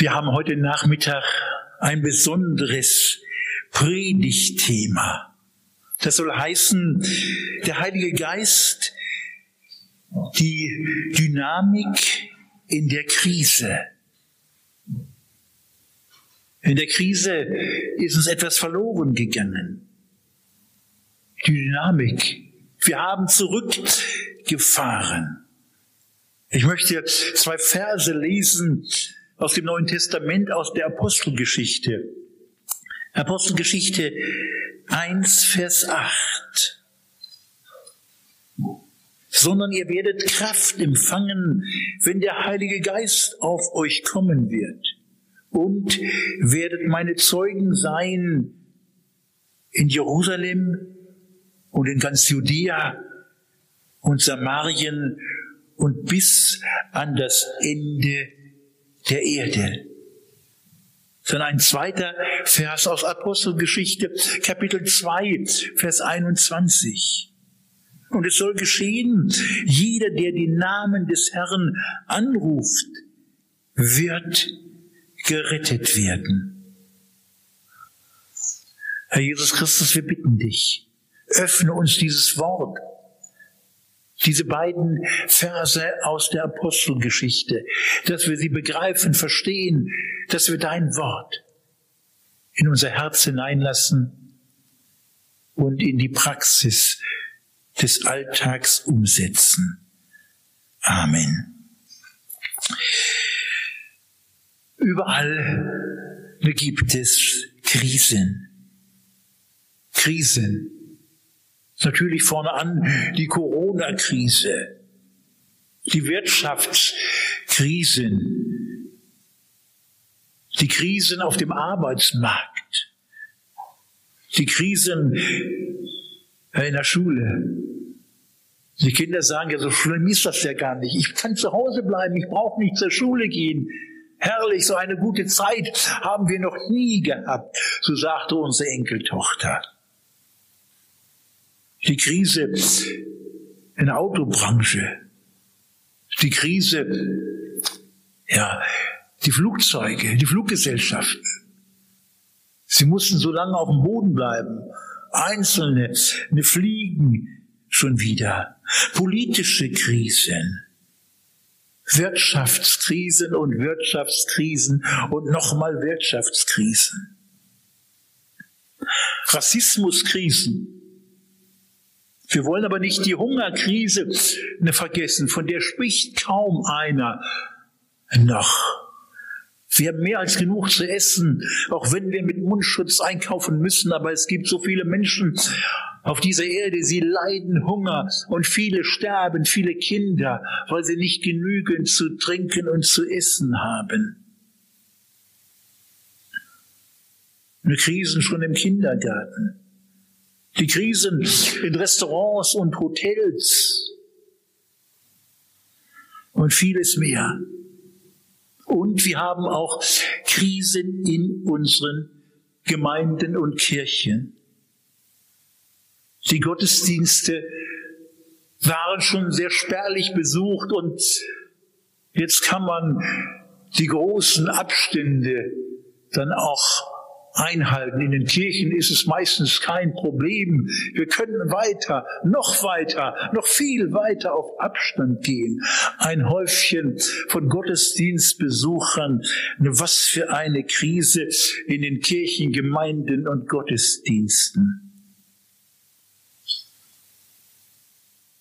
Wir haben heute Nachmittag ein besonderes Predigtthema. Das soll heißen, der Heilige Geist, die Dynamik in der Krise. In der Krise ist uns etwas verloren gegangen. Die Dynamik. Wir haben zurückgefahren. Ich möchte zwei Verse lesen aus dem Neuen Testament, aus der Apostelgeschichte. Apostelgeschichte 1, Vers 8. Sondern ihr werdet Kraft empfangen, wenn der Heilige Geist auf euch kommen wird. Und werdet meine Zeugen sein in Jerusalem und in ganz Judäa und Samarien und bis an das Ende der Erde. Dann ein zweiter Vers aus Apostelgeschichte, Kapitel 2, Vers 21. Und es soll geschehen, jeder, der den Namen des Herrn anruft, wird gerettet werden. Herr Jesus Christus, wir bitten dich, öffne uns dieses Wort diese beiden Verse aus der Apostelgeschichte, dass wir sie begreifen, verstehen, dass wir dein Wort in unser Herz hineinlassen und in die Praxis des Alltags umsetzen. Amen. Überall gibt es Krisen. Krisen. Natürlich vorne an die Corona-Krise, die Wirtschaftskrisen, die Krisen auf dem Arbeitsmarkt, die Krisen in der Schule. Die Kinder sagen ja, so schlimm ist das ja gar nicht. Ich kann zu Hause bleiben, ich brauche nicht zur Schule gehen. Herrlich, so eine gute Zeit haben wir noch nie gehabt, so sagte unsere Enkeltochter die Krise in der Autobranche, die Krise, ja, die Flugzeuge, die Fluggesellschaften. Sie mussten so lange auf dem Boden bleiben. Einzelne eine fliegen schon wieder. Politische Krisen. Wirtschaftskrisen und Wirtschaftskrisen und nochmal Wirtschaftskrisen. Rassismuskrisen. Wir wollen aber nicht die Hungerkrise vergessen, von der spricht kaum einer noch. Wir haben mehr als genug zu essen, auch wenn wir mit Mundschutz einkaufen müssen, aber es gibt so viele Menschen auf dieser Erde, sie leiden Hunger und viele sterben, viele Kinder, weil sie nicht genügend zu trinken und zu essen haben. Eine Krisen schon im Kindergarten die Krisen in Restaurants und Hotels und vieles mehr. Und wir haben auch Krisen in unseren Gemeinden und Kirchen. Die Gottesdienste waren schon sehr spärlich besucht und jetzt kann man die großen Abstände dann auch einhalten. In den Kirchen ist es meistens kein Problem. Wir können weiter, noch weiter, noch viel weiter auf Abstand gehen. Ein Häufchen von Gottesdienstbesuchern. Was für eine Krise in den Kirchen, Gemeinden und Gottesdiensten.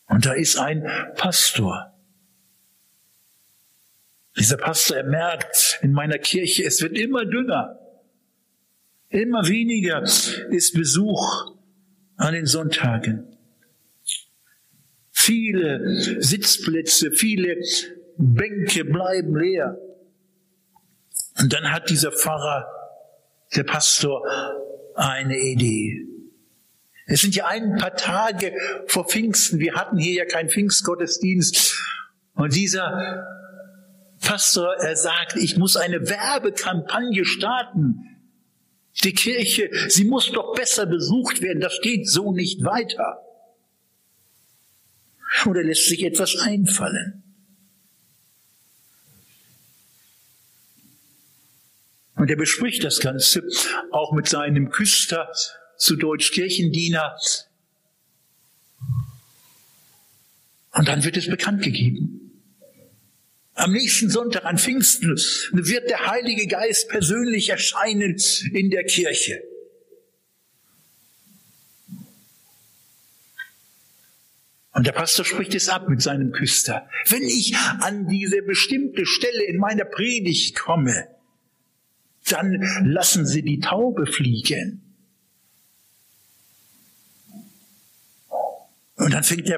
Und da ist ein Pastor. Dieser Pastor, er merkt in meiner Kirche, es wird immer dünner. Immer weniger ist Besuch an den Sonntagen. Viele Sitzplätze, viele Bänke bleiben leer. Und dann hat dieser Pfarrer, der Pastor, eine Idee. Es sind ja ein paar Tage vor Pfingsten. Wir hatten hier ja keinen Pfingstgottesdienst. Und dieser Pastor, er sagt, ich muss eine Werbekampagne starten die Kirche, sie muss doch besser besucht werden. Das geht so nicht weiter. Oder lässt sich etwas einfallen? Und er bespricht das Ganze auch mit seinem Küster, zu Deutsch Kirchendiener. Und dann wird es bekannt gegeben. Am nächsten Sonntag an Pfingsten wird der Heilige Geist persönlich erscheinen in der Kirche. Und der Pastor spricht es ab mit seinem Küster. Wenn ich an diese bestimmte Stelle in meiner Predigt komme, dann lassen Sie die Taube fliegen. Und dann fängt der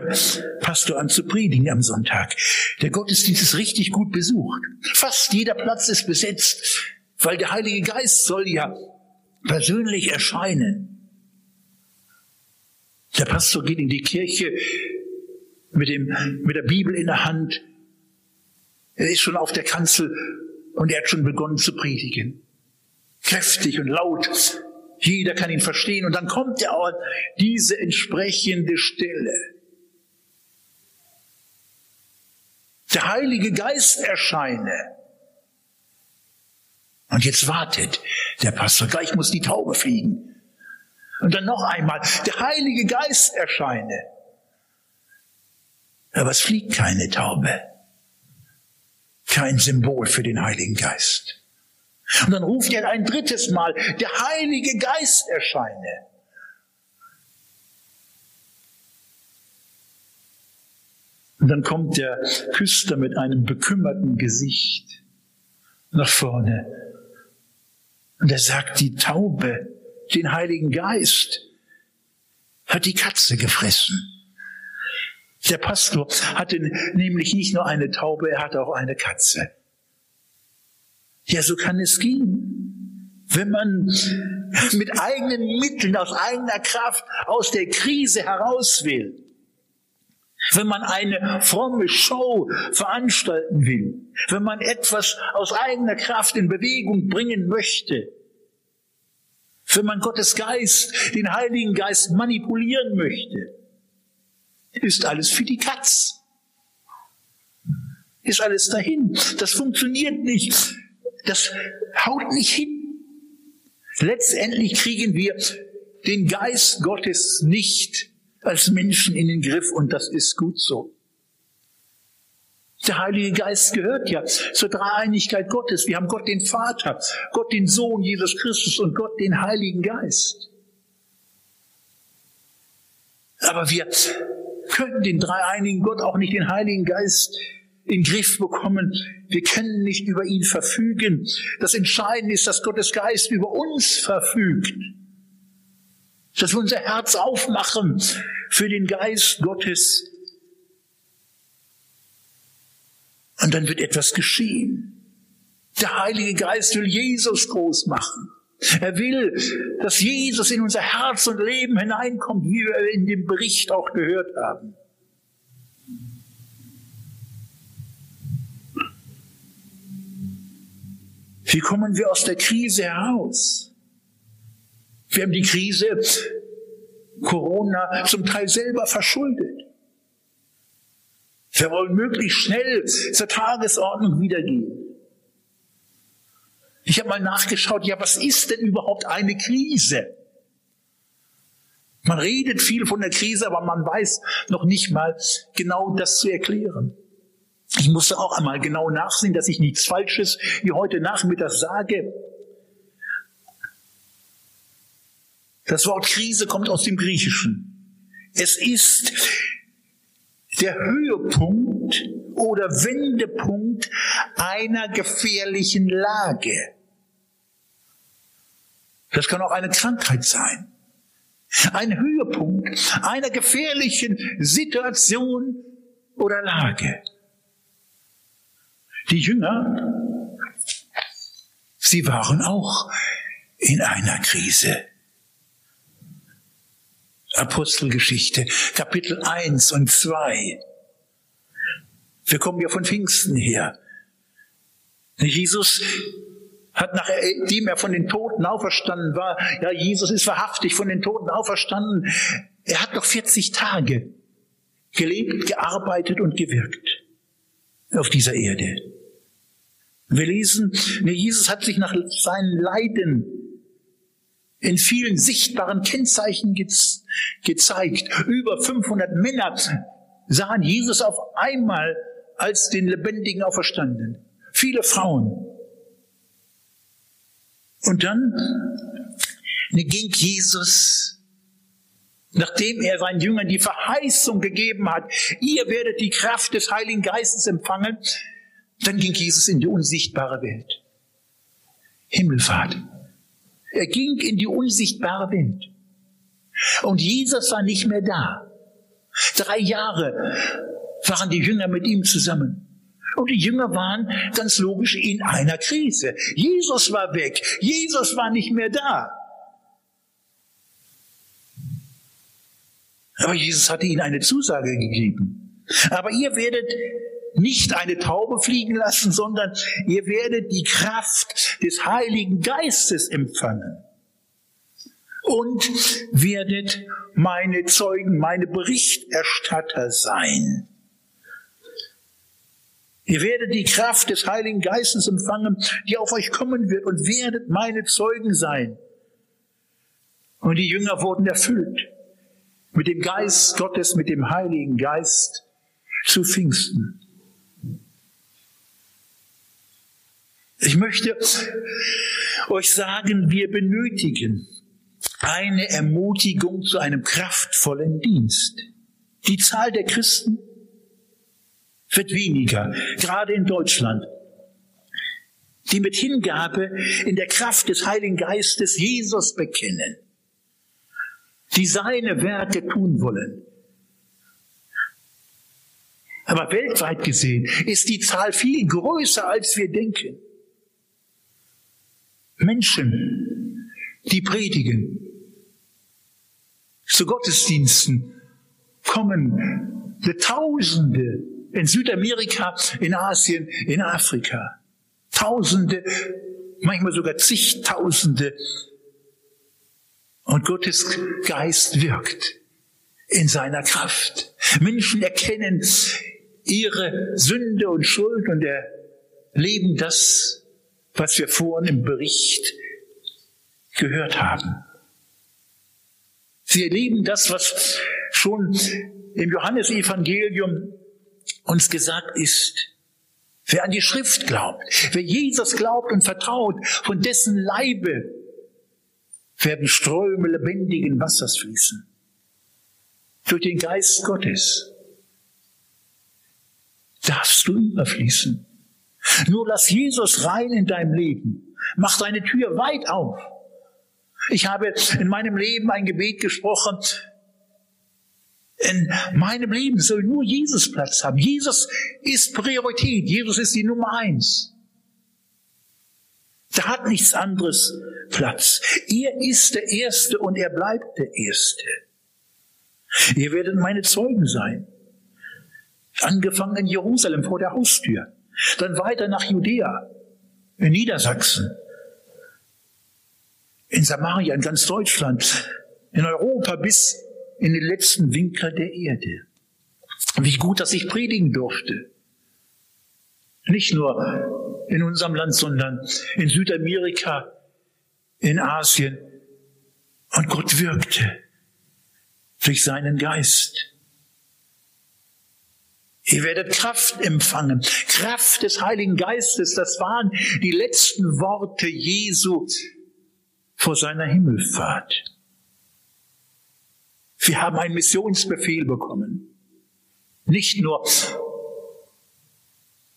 Pastor an zu predigen am Sonntag. Der Gottesdienst ist richtig gut besucht. Fast jeder Platz ist besetzt, weil der Heilige Geist soll ja persönlich erscheinen. Der Pastor geht in die Kirche mit, dem, mit der Bibel in der Hand. Er ist schon auf der Kanzel und er hat schon begonnen zu predigen. Kräftig und laut jeder kann ihn verstehen. Und dann kommt ja auch diese entsprechende Stelle. Der Heilige Geist erscheine. Und jetzt wartet der Pastor, gleich muss die Taube fliegen. Und dann noch einmal, der Heilige Geist erscheine. Aber es fliegt keine Taube. Kein Symbol für den Heiligen Geist. Und dann ruft er ein drittes Mal, der Heilige Geist erscheine. Und dann kommt der Küster mit einem bekümmerten Gesicht nach vorne. Und er sagt, die Taube, den Heiligen Geist, hat die Katze gefressen. Der Pastor hatte nämlich nicht nur eine Taube, er hatte auch eine Katze. Ja, so kann es gehen. Wenn man mit eigenen Mitteln, aus eigener Kraft aus der Krise heraus will. Wenn man eine fromme Show veranstalten will. Wenn man etwas aus eigener Kraft in Bewegung bringen möchte. Wenn man Gottes Geist, den Heiligen Geist manipulieren möchte. Ist alles für die Katz. Ist alles dahin. Das funktioniert nicht das haut nicht hin. Letztendlich kriegen wir den Geist Gottes nicht als Menschen in den Griff und das ist gut so. Der Heilige Geist gehört ja zur Dreieinigkeit Gottes. Wir haben Gott den Vater, Gott den Sohn Jesus Christus und Gott den Heiligen Geist. Aber wir können den dreieinigen Gott auch nicht den Heiligen Geist in Griff bekommen. Wir können nicht über ihn verfügen. Das Entscheidende ist, dass Gottes Geist über uns verfügt. Dass wir unser Herz aufmachen für den Geist Gottes. Und dann wird etwas geschehen. Der Heilige Geist will Jesus groß machen. Er will, dass Jesus in unser Herz und Leben hineinkommt, wie wir in dem Bericht auch gehört haben. Wie kommen wir aus der Krise heraus? Wir haben die Krise Corona zum Teil selber verschuldet. Wir wollen möglichst schnell zur Tagesordnung wiedergehen. Ich habe mal nachgeschaut, ja, was ist denn überhaupt eine Krise? Man redet viel von der Krise, aber man weiß noch nicht mal genau das zu erklären. Ich musste auch einmal genau nachsehen, dass ich nichts Falsches wie heute Nachmittag sage. Das Wort Krise kommt aus dem Griechischen. Es ist der Höhepunkt oder Wendepunkt einer gefährlichen Lage. Das kann auch eine Krankheit sein. Ein Höhepunkt einer gefährlichen Situation oder Lage. Die Jünger, sie waren auch in einer Krise. Apostelgeschichte, Kapitel 1 und 2. Wir kommen ja von Pfingsten her. Jesus hat nachdem er von den Toten auferstanden war, ja, Jesus ist wahrhaftig von den Toten auferstanden. Er hat noch 40 Tage gelebt, gearbeitet und gewirkt auf dieser Erde. Wir lesen, Jesus hat sich nach seinen Leiden in vielen sichtbaren Kennzeichen ge gezeigt. Über 500 Männer sahen Jesus auf einmal als den Lebendigen auferstanden. Viele Frauen. Und dann ging Jesus, nachdem er seinen Jüngern die Verheißung gegeben hat, ihr werdet die Kraft des Heiligen Geistes empfangen, dann ging Jesus in die unsichtbare Welt. Himmelfahrt. Er ging in die unsichtbare Welt. Und Jesus war nicht mehr da. Drei Jahre waren die Jünger mit ihm zusammen. Und die Jünger waren ganz logisch in einer Krise. Jesus war weg. Jesus war nicht mehr da. Aber Jesus hatte ihnen eine Zusage gegeben. Aber ihr werdet nicht eine Taube fliegen lassen, sondern ihr werdet die Kraft des Heiligen Geistes empfangen und werdet meine Zeugen, meine Berichterstatter sein. Ihr werdet die Kraft des Heiligen Geistes empfangen, die auf euch kommen wird und werdet meine Zeugen sein. Und die Jünger wurden erfüllt mit dem Geist Gottes, mit dem Heiligen Geist zu Pfingsten. Ich möchte euch sagen, wir benötigen eine Ermutigung zu einem kraftvollen Dienst. Die Zahl der Christen wird weniger, gerade in Deutschland, die mit Hingabe in der Kraft des Heiligen Geistes Jesus bekennen, die seine Werke tun wollen. Aber weltweit gesehen ist die Zahl viel größer, als wir denken. Menschen, die predigen, zu Gottesdiensten kommen Tausende in Südamerika, in Asien, in Afrika. Tausende, manchmal sogar zigtausende. Und Gottes Geist wirkt in seiner Kraft. Menschen erkennen ihre Sünde und Schuld und erleben das was wir vorhin im Bericht gehört haben. Sie erleben das, was schon im Johannesevangelium uns gesagt ist. Wer an die Schrift glaubt, wer Jesus glaubt und vertraut, von dessen Leibe werden Ströme lebendigen Wassers fließen. Durch den Geist Gottes darfst du überfließen. Nur lass Jesus rein in deinem Leben. Mach deine Tür weit auf. Ich habe in meinem Leben ein Gebet gesprochen. In meinem Leben soll nur Jesus Platz haben. Jesus ist Priorität. Jesus ist die Nummer eins. Da hat nichts anderes Platz. Er ist der Erste und er bleibt der Erste. Ihr werdet meine Zeugen sein. Angefangen in Jerusalem vor der Haustür. Dann weiter nach Judäa, in Niedersachsen, in Samaria, in ganz Deutschland, in Europa bis in den letzten Winkel der Erde. Wie gut, dass ich predigen durfte. Nicht nur in unserem Land, sondern in Südamerika, in Asien. Und Gott wirkte durch seinen Geist. Ihr werdet Kraft empfangen. Kraft des Heiligen Geistes, das waren die letzten Worte Jesu vor seiner Himmelfahrt. Wir haben einen Missionsbefehl bekommen. Nicht nur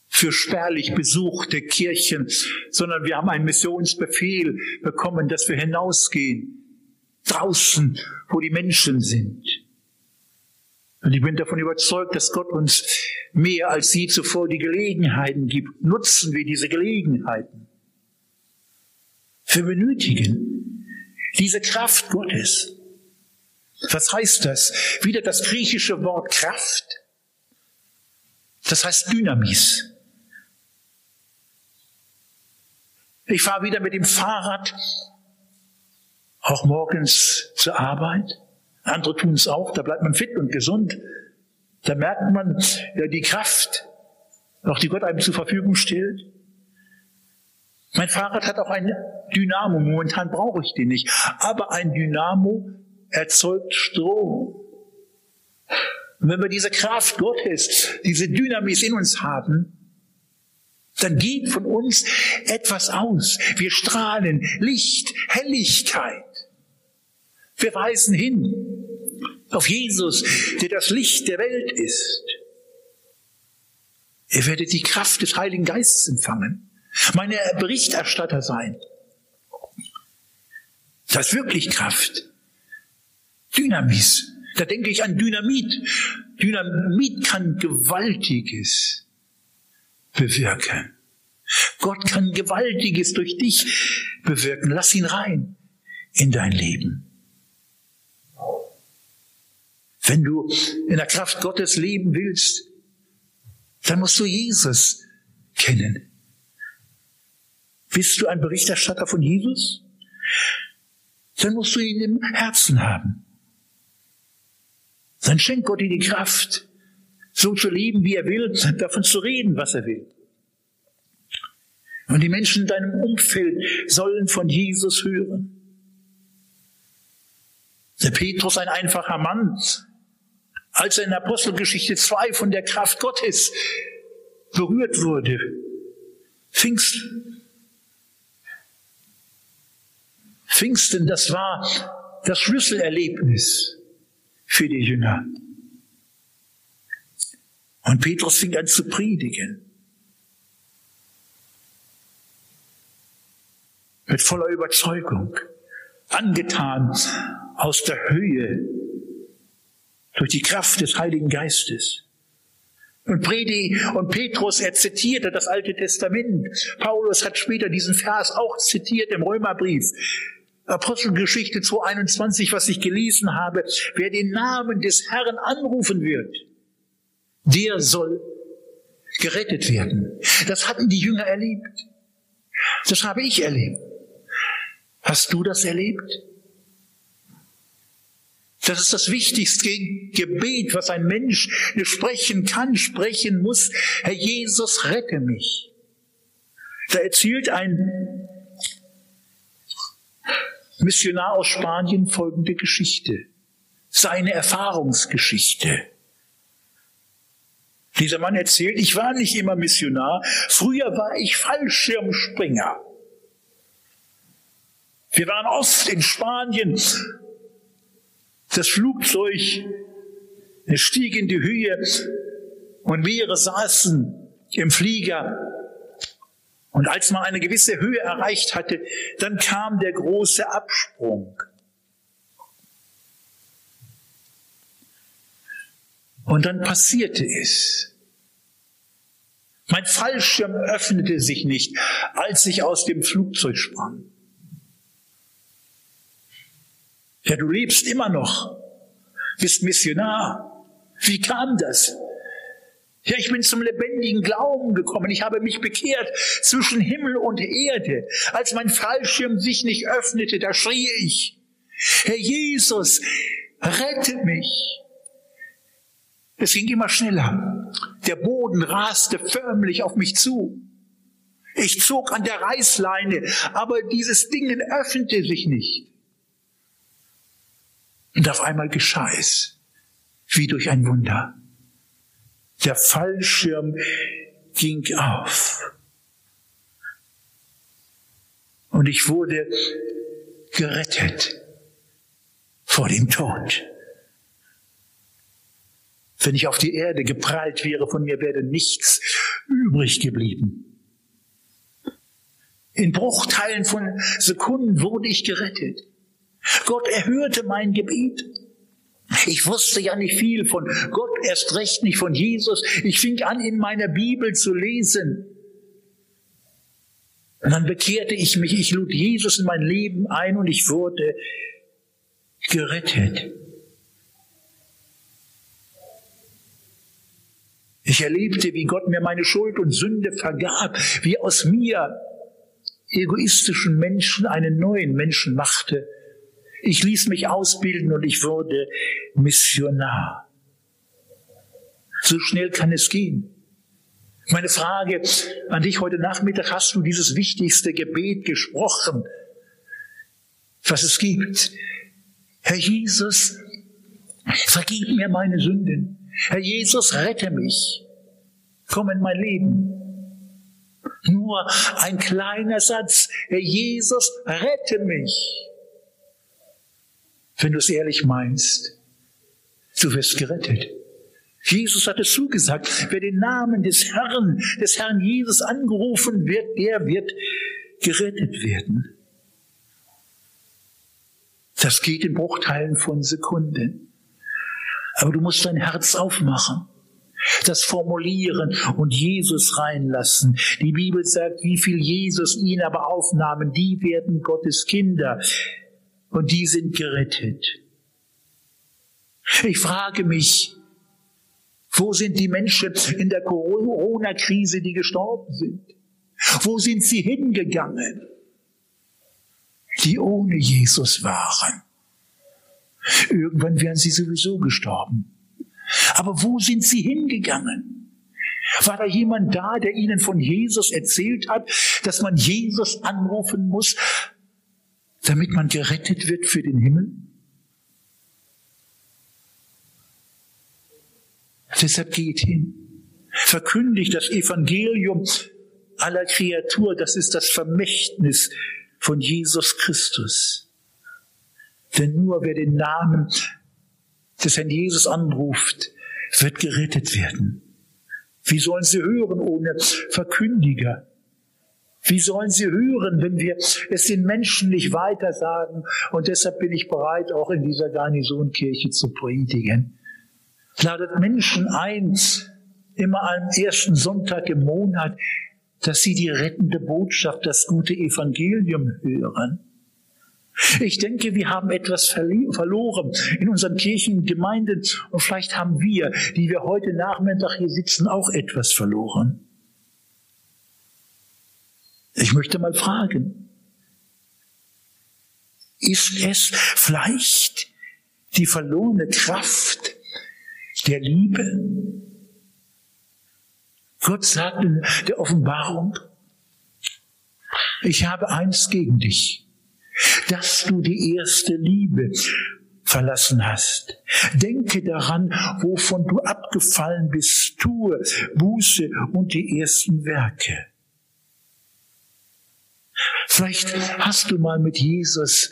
für spärlich besuchte Kirchen, sondern wir haben einen Missionsbefehl bekommen, dass wir hinausgehen, draußen, wo die Menschen sind. Und ich bin davon überzeugt, dass Gott uns mehr als je zuvor die Gelegenheiten gibt. Nutzen wir diese Gelegenheiten. Wir benötigen diese Kraft Gottes. Was heißt das? Wieder das griechische Wort Kraft. Das heißt Dynamis. Ich fahre wieder mit dem Fahrrad, auch morgens zur Arbeit. Andere tun es auch, da bleibt man fit und gesund. Da merkt man ja, die Kraft, auch die Gott einem zur Verfügung stellt. Mein Fahrrad hat auch ein Dynamo. Momentan brauche ich den nicht. Aber ein Dynamo erzeugt Strom. Und wenn wir diese Kraft Gottes, diese Dynamis in uns haben, dann geht von uns etwas aus. Wir strahlen Licht, Helligkeit. Wir weisen hin auf Jesus, der das Licht der Welt ist. Ihr werdet die Kraft des Heiligen Geistes empfangen, meine Berichterstatter sein. Das ist wirklich Kraft. Dynamis. Da denke ich an Dynamit. Dynamit kann Gewaltiges bewirken. Gott kann Gewaltiges durch dich bewirken. Lass ihn rein in dein Leben. Wenn du in der Kraft Gottes leben willst, dann musst du Jesus kennen. Bist du ein Berichterstatter von Jesus? Dann musst du ihn im Herzen haben. Dann schenkt Gott dir die Kraft, so zu leben, wie er will, davon zu reden, was er will. Und die Menschen in deinem Umfeld sollen von Jesus hören. Der Petrus, ein einfacher Mann, als er in Apostelgeschichte 2 von der Kraft Gottes berührt wurde. Pfingsten. Pfingsten, das war das Schlüsselerlebnis für die Jünger. Und Petrus fing an zu predigen. Mit voller Überzeugung, angetan aus der Höhe durch die Kraft des Heiligen Geistes. Und Predi und Petrus, er zitierte das Alte Testament. Paulus hat später diesen Vers auch zitiert im Römerbrief. Apostelgeschichte 221, was ich gelesen habe. Wer den Namen des Herrn anrufen wird, der soll gerettet werden. Das hatten die Jünger erlebt. Das habe ich erlebt. Hast du das erlebt? Das ist das wichtigste Gebet, was ein Mensch sprechen kann, sprechen muss. Herr Jesus, rette mich. Da erzählt ein Missionar aus Spanien folgende Geschichte. Seine Erfahrungsgeschichte. Dieser Mann erzählt, ich war nicht immer Missionar, früher war ich Fallschirmspringer. Wir waren oft in Spanien das Flugzeug stieg in die Höhe und mehrere saßen im Flieger. Und als man eine gewisse Höhe erreicht hatte, dann kam der große Absprung. Und dann passierte es. Mein Fallschirm öffnete sich nicht, als ich aus dem Flugzeug sprang. Ja, du lebst immer noch, bist Missionar. Wie kam das? Ja, ich bin zum lebendigen Glauben gekommen. Ich habe mich bekehrt zwischen Himmel und Erde. Als mein Fallschirm sich nicht öffnete, da schrie ich, Herr Jesus, rette mich. Es ging immer schneller. Der Boden raste förmlich auf mich zu. Ich zog an der Reißleine, aber dieses Ding öffnete sich nicht. Und auf einmal geschah es, wie durch ein Wunder. Der Fallschirm ging auf. Und ich wurde gerettet vor dem Tod. Wenn ich auf die Erde geprallt wäre, von mir wäre nichts übrig geblieben. In Bruchteilen von Sekunden wurde ich gerettet. Gott erhörte mein Gebet. Ich wusste ja nicht viel von Gott, erst recht nicht von Jesus. Ich fing an, in meiner Bibel zu lesen. Und dann bekehrte ich mich, ich lud Jesus in mein Leben ein und ich wurde gerettet. Ich erlebte, wie Gott mir meine Schuld und Sünde vergab, wie aus mir egoistischen Menschen einen neuen Menschen machte ich ließ mich ausbilden und ich wurde Missionar. So schnell kann es gehen. Meine Frage an dich heute Nachmittag, hast du dieses wichtigste Gebet gesprochen, was es gibt? Herr Jesus, vergib mir meine Sünden. Herr Jesus, rette mich. Komm in mein Leben. Nur ein kleiner Satz. Herr Jesus, rette mich. Wenn du es ehrlich meinst, du wirst gerettet. Jesus hat es zugesagt, wer den Namen des Herrn, des Herrn Jesus angerufen wird, der wird gerettet werden. Das geht in Bruchteilen von Sekunden. Aber du musst dein Herz aufmachen, das formulieren und Jesus reinlassen. Die Bibel sagt, wie viel Jesus ihn aber aufnahmen, die werden Gottes Kinder und die sind gerettet. Ich frage mich, wo sind die Menschen in der Corona-Krise, die gestorben sind? Wo sind sie hingegangen, die ohne Jesus waren? Irgendwann wären sie sowieso gestorben. Aber wo sind sie hingegangen? War da jemand da, der ihnen von Jesus erzählt hat, dass man Jesus anrufen muss, damit man gerettet wird für den Himmel? Deshalb geht hin. Verkündigt das Evangelium aller Kreatur. Das ist das Vermächtnis von Jesus Christus. Denn nur wer den Namen des Herrn Jesus anruft, wird gerettet werden. Wie sollen sie hören ohne Verkündiger? Wie sollen sie hören, wenn wir es den Menschen nicht weiter sagen? Und deshalb bin ich bereit, auch in dieser Garnisonkirche zu predigen. Ladet Menschen ein, immer am ersten Sonntag im Monat, dass sie die rettende Botschaft, das gute Evangelium hören. Ich denke, wir haben etwas verloren in unseren Kirchen, Gemeinden und vielleicht haben wir, die wir heute Nachmittag hier sitzen, auch etwas verloren. Ich möchte mal fragen, ist es vielleicht die verlorene Kraft der Liebe? Gott sagt in der Offenbarung, ich habe eins gegen dich, dass du die erste Liebe verlassen hast. Denke daran, wovon du abgefallen bist, tue Buße und die ersten Werke. Vielleicht hast du mal mit Jesus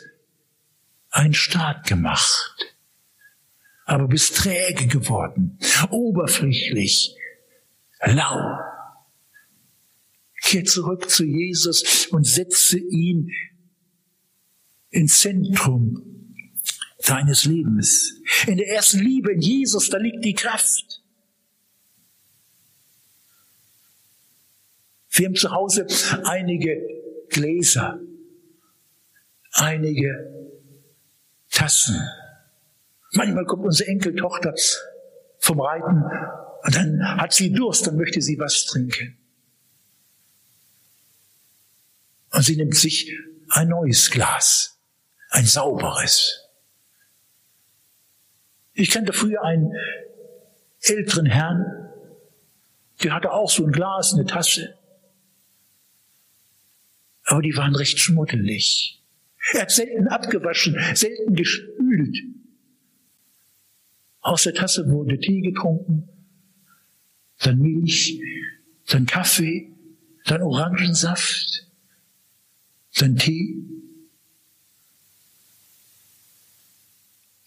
einen Start gemacht, aber bist träge geworden, oberflächlich, lau. Kehr zurück zu Jesus und setze ihn ins Zentrum deines Lebens. In der ersten Liebe in Jesus, da liegt die Kraft. Wir haben zu Hause einige Gläser, einige Tassen. Manchmal kommt unsere Enkeltochter vom Reiten und dann hat sie Durst, dann möchte sie was trinken. Und sie nimmt sich ein neues Glas, ein sauberes. Ich kannte früher einen älteren Herrn, der hatte auch so ein Glas, eine Tasse. Aber die waren recht schmuddelig. Er hat selten abgewaschen, selten gespült. Aus der Tasse wurde Tee getrunken, dann Milch, dann Kaffee, dann Orangensaft, dann Tee.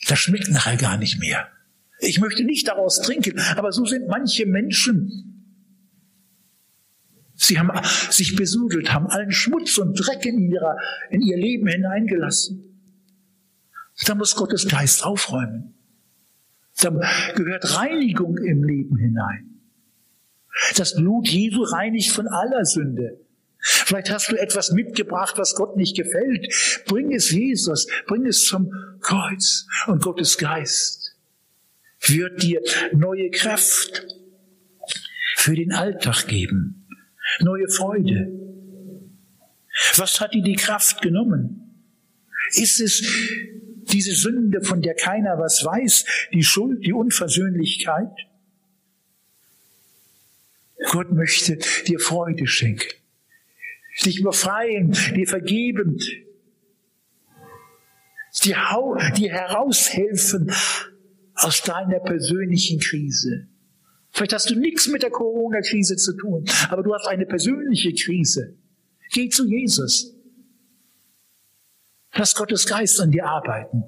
Das schmeckt nachher gar nicht mehr. Ich möchte nicht daraus trinken, aber so sind manche Menschen. Sie haben sich besudelt, haben allen Schmutz und Dreck in, ihrer, in ihr Leben hineingelassen. Da muss Gottes Geist aufräumen. Da gehört Reinigung im Leben hinein. Das Blut Jesu reinigt von aller Sünde. Vielleicht hast du etwas mitgebracht, was Gott nicht gefällt. Bring es Jesus, bring es zum Kreuz und Gottes Geist wird dir neue Kraft für den Alltag geben, neue Freude. Was hat dir die Kraft genommen? Ist es diese Sünde, von der keiner was weiß, die Schuld, die Unversöhnlichkeit? Gott möchte dir Freude schenken, dich befreien, dir vergeben, dir, dir heraushelfen aus deiner persönlichen Krise. Vielleicht hast du nichts mit der Corona-Krise zu tun, aber du hast eine persönliche Krise. Geh zu Jesus. Lass Gottes Geist an dir arbeiten.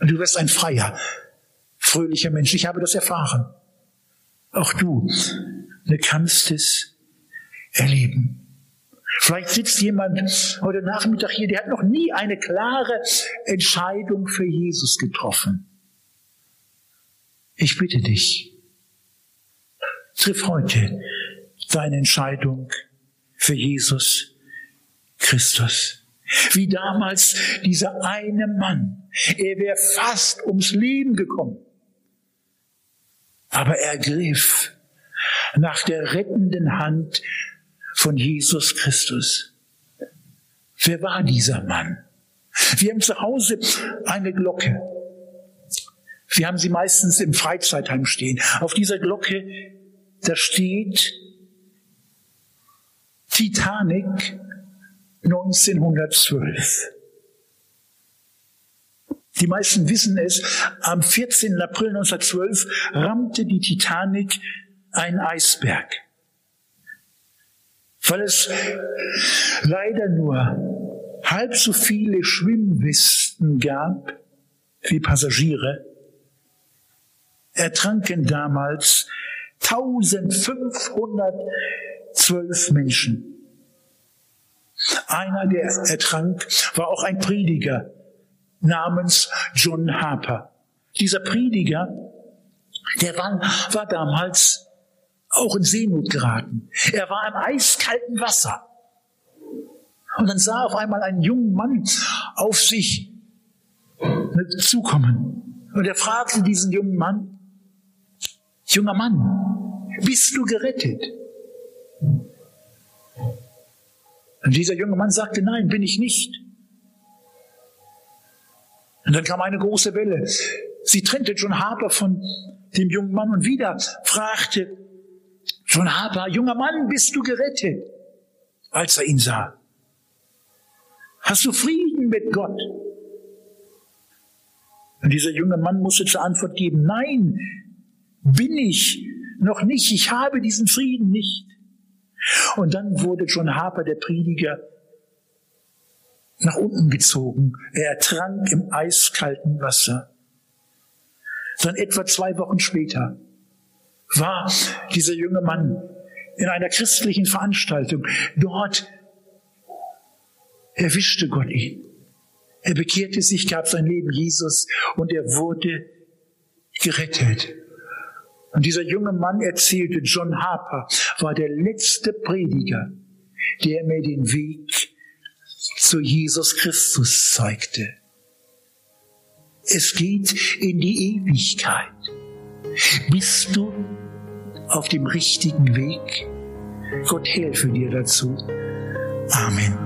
Und du wirst ein freier, fröhlicher Mensch. Ich habe das erfahren. Auch du kannst es erleben. Vielleicht sitzt jemand heute Nachmittag hier, der hat noch nie eine klare Entscheidung für Jesus getroffen. Ich bitte dich, triff heute deine Entscheidung für Jesus Christus. Wie damals dieser eine Mann. Er wäre fast ums Leben gekommen. Aber er griff nach der rettenden Hand von Jesus Christus. Wer war dieser Mann? Wir haben zu Hause eine Glocke. Wir haben sie meistens im Freizeitheim stehen. Auf dieser Glocke, da steht Titanic 1912. Die meisten wissen es, am 14. April 1912 rammte die Titanic einen Eisberg. Weil es leider nur halb so viele Schwimmwesten gab wie Passagiere, ertranken damals 1512 Menschen. Einer, der ertrank, war auch ein Prediger namens John Harper. Dieser Prediger, der war, war damals auch in Seenot geraten. Er war im eiskalten Wasser. Und dann sah auf einmal einen jungen Mann auf sich zukommen. Und er fragte diesen jungen Mann, junger Mann, bist du gerettet? Und dieser junge Mann sagte, nein, bin ich nicht. Und dann kam eine große Welle. Sie trennte John Harper von dem jungen Mann und wieder fragte John Harper, junger Mann, bist du gerettet? Als er ihn sah. Hast du Frieden mit Gott? Und dieser junge Mann musste zur Antwort geben, nein, bin ich noch nicht, ich habe diesen Frieden nicht. Und dann wurde John Harper, der Prediger, nach unten gezogen. Er ertrank im eiskalten Wasser. Dann etwa zwei Wochen später war dieser junge Mann in einer christlichen Veranstaltung. Dort erwischte Gott ihn. Er bekehrte sich, gab sein Leben Jesus und er wurde gerettet. Und dieser junge Mann erzählte, John Harper war der letzte Prediger, der mir den Weg zu Jesus Christus zeigte. Es geht in die Ewigkeit. Bist du auf dem richtigen Weg? Gott helfe dir dazu. Amen.